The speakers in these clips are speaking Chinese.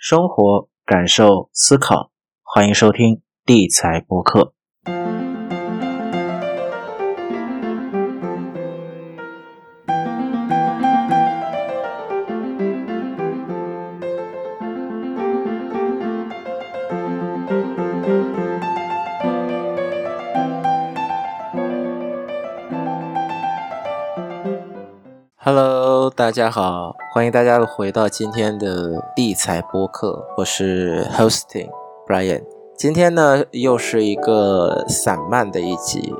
生活、感受、思考，欢迎收听地财博客。Hello，大家好，欢迎大家回到今天的地财播客，我是 Hosting Brian。今天呢，又是一个散漫的一集。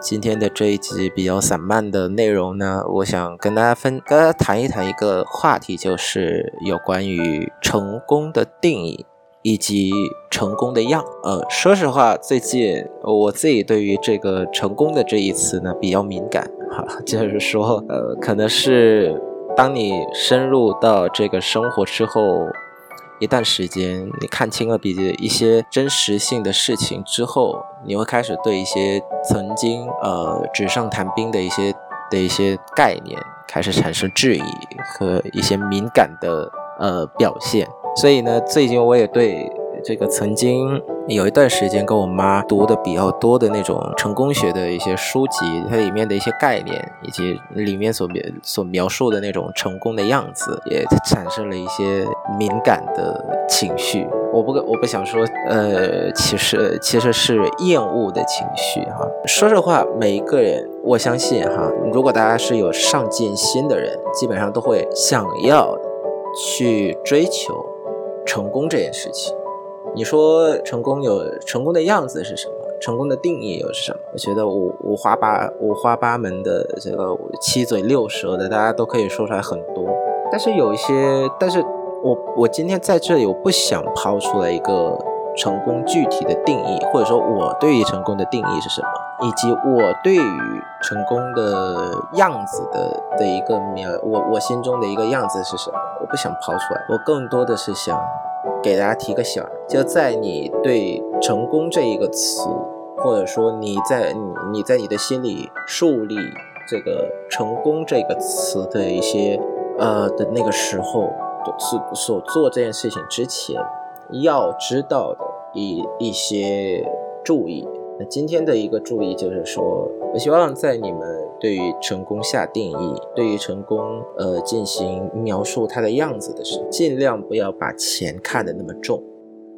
今天的这一集比较散漫的内容呢，我想跟大家分，跟大家谈一谈一个话题，就是有关于成功的定义。以及成功的样，呃，说实话，最近我自己对于这个成功的这一词呢比较敏感，哈，就是说，呃，可能是当你深入到这个生活之后一段时间，你看清了比一些真实性的事情之后，你会开始对一些曾经呃纸上谈兵的一些的一些概念开始产生质疑和一些敏感的呃表现。所以呢，最近我也对这个曾经有一段时间跟我妈读的比较多的那种成功学的一些书籍，它里面的一些概念，以及里面所描所描述的那种成功的样子，也产生了一些敏感的情绪。我不我不想说，呃，其实其实是厌恶的情绪哈。说实话，每一个人，我相信哈，如果大家是有上进心的人，基本上都会想要去追求。成功这件事情，你说成功有成功的样子是什么？成功的定义又是什么？我觉得五五花八五花八门的这个七嘴六舌的，大家都可以说出来很多。但是有一些，但是我我今天在这里，我不想抛出来一个成功具体的定义，或者说我对于成功的定义是什么，以及我对于成功的样子的的一个描，我我心中的一个样子是什么？我不想抛出来，我更多的是想给大家提个醒儿，就在你对成功这一个词，或者说你在你你在你的心里树立这个成功这个词的一些呃的那个时候，所所做这件事情之前，要知道的一一些注意。那今天的一个注意就是说，我希望在你们。对于成功下定义，对于成功呃进行描述它的样子的时候，尽量不要把钱看得那么重。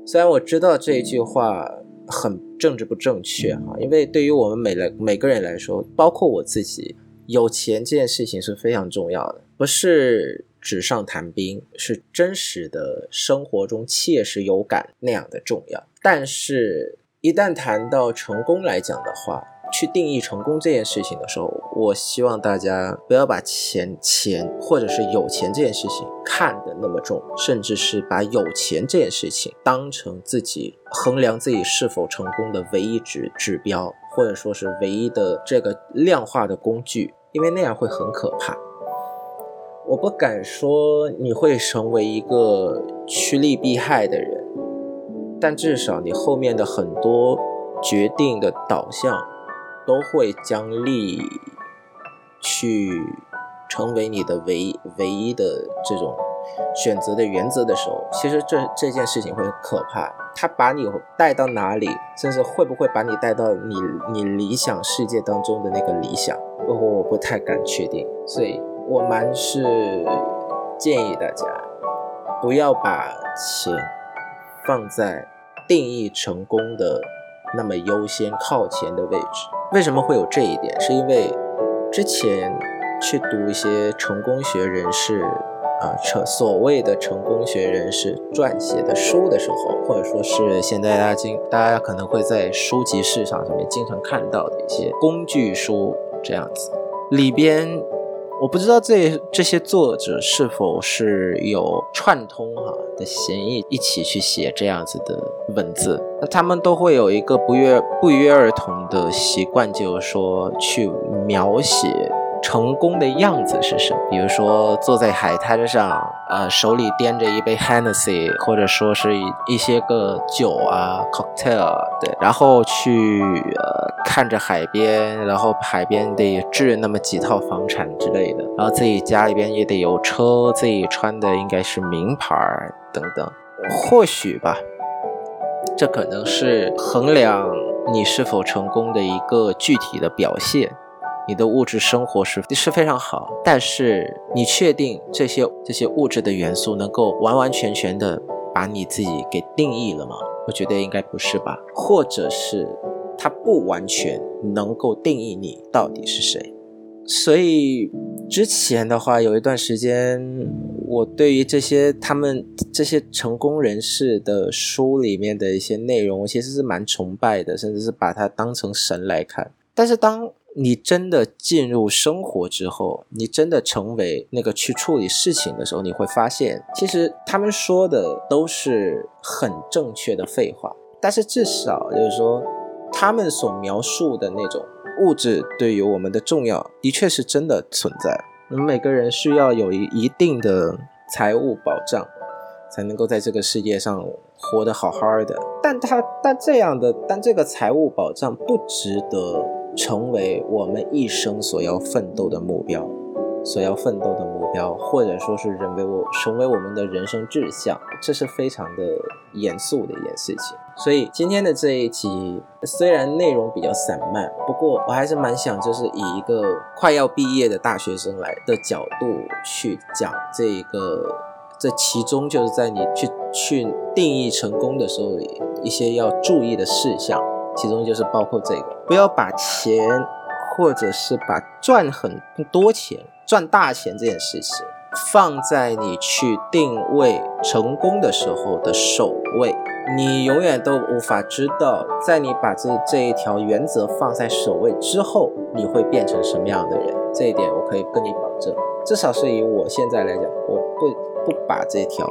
虽然我知道这一句话很政治不正确哈，因为对于我们每来每个人来说，包括我自己，有钱这件事情是非常重要的，不是纸上谈兵，是真实的生活中切实有感那样的重要。但是，一旦谈到成功来讲的话，去定义成功这件事情的时候，我希望大家不要把钱钱或者是有钱这件事情看得那么重，甚至是把有钱这件事情当成自己衡量自己是否成功的唯一指指标，或者说是唯一的这个量化的工具，因为那样会很可怕。我不敢说你会成为一个趋利避害的人，但至少你后面的很多决定的导向。都会将利去成为你的唯唯一的这种选择的原则的时候，其实这这件事情会很可怕。他把你带到哪里，甚至会不会把你带到你你理想世界当中的那个理想，我我不太敢确定。所以我蛮是建议大家不要把钱放在定义成功的那么优先靠前的位置。为什么会有这一点？是因为之前去读一些成功学人士啊，成所谓的成功学人士撰写的书的时候，或者说是现在大家经大家可能会在书籍市场上面经常看到的一些工具书这样子，里边我不知道这这些作者是否是有串通哈的嫌疑，一起去写这样子的文字。那他们都会有一个不约不约而同的习惯，就是说去描写成功的样子是什么。比如说坐在海滩上，呃，手里掂着一杯 Hennessy，或者说是一些个酒啊，cocktail，对，然后去呃看着海边，然后海边得置那么几套房产之类的，然后自己家里边也得有车，自己穿的应该是名牌等等。或许吧，这可能是衡量你是否成功的一个具体的表现。你的物质生活是是非常好，但是你确定这些这些物质的元素能够完完全全的把你自己给定义了吗？我觉得应该不是吧，或者是它不完全能够定义你到底是谁。所以之前的话，有一段时间，我对于这些他们这些成功人士的书里面的一些内容，我其实是蛮崇拜的，甚至是把它当成神来看。但是当你真的进入生活之后，你真的成为那个去处理事情的时候，你会发现，其实他们说的都是很正确的废话。但是至少就是说，他们所描述的那种物质对于我们的重要，的确是真的存在。我们每个人需要有一一定的财务保障，才能够在这个世界上活得好好的。但他但这样的，但这个财务保障不值得。成为我们一生所要奋斗的目标，所要奋斗的目标，或者说是认为我成为我们的人生志向，这是非常的严肃的一件事情。所以今天的这一集虽然内容比较散漫，不过我还是蛮想就是以一个快要毕业的大学生来的角度去讲这一个，这其中就是在你去去定义成功的时候，一些要注意的事项。其中就是包括这个，不要把钱，或者是把赚很多钱、赚大钱这件事情，放在你去定位成功的时候的首位。你永远都无法知道，在你把这这一条原则放在首位之后，你会变成什么样的人。这一点我可以跟你保证，至少是以我现在来讲，我不不把这条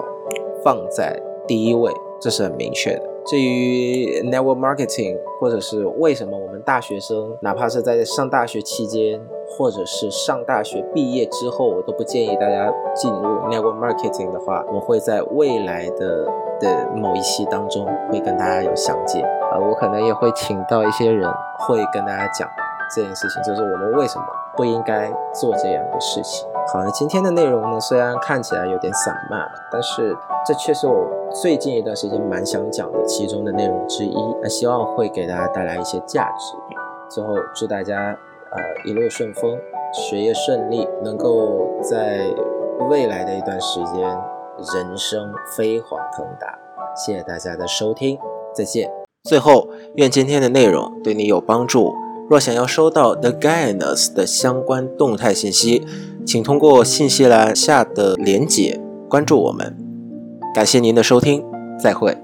放在第一位，这是很明确的。至于 network marketing，或者是为什么我们大学生，哪怕是在上大学期间，或者是上大学毕业之后，我都不建议大家进入 network marketing 的话，我会在未来的的某一期当中会跟大家有详解啊，我可能也会请到一些人会跟大家讲这件事情，就是我们为什么不应该做这样的事情。好，那今天的内容呢，虽然看起来有点散漫，但是这却是我最近一段时间蛮想讲的其中的内容之一。那希望会给大家带来一些价值。最后祝大家呃一路顺风，学业顺利，能够在未来的一段时间人生飞黄腾达。谢谢大家的收听，再见。最后，愿今天的内容对你有帮助。若想要收到 The Guidance 的相关动态信息，请通过信息栏下的连接关注我们。感谢您的收听，再会。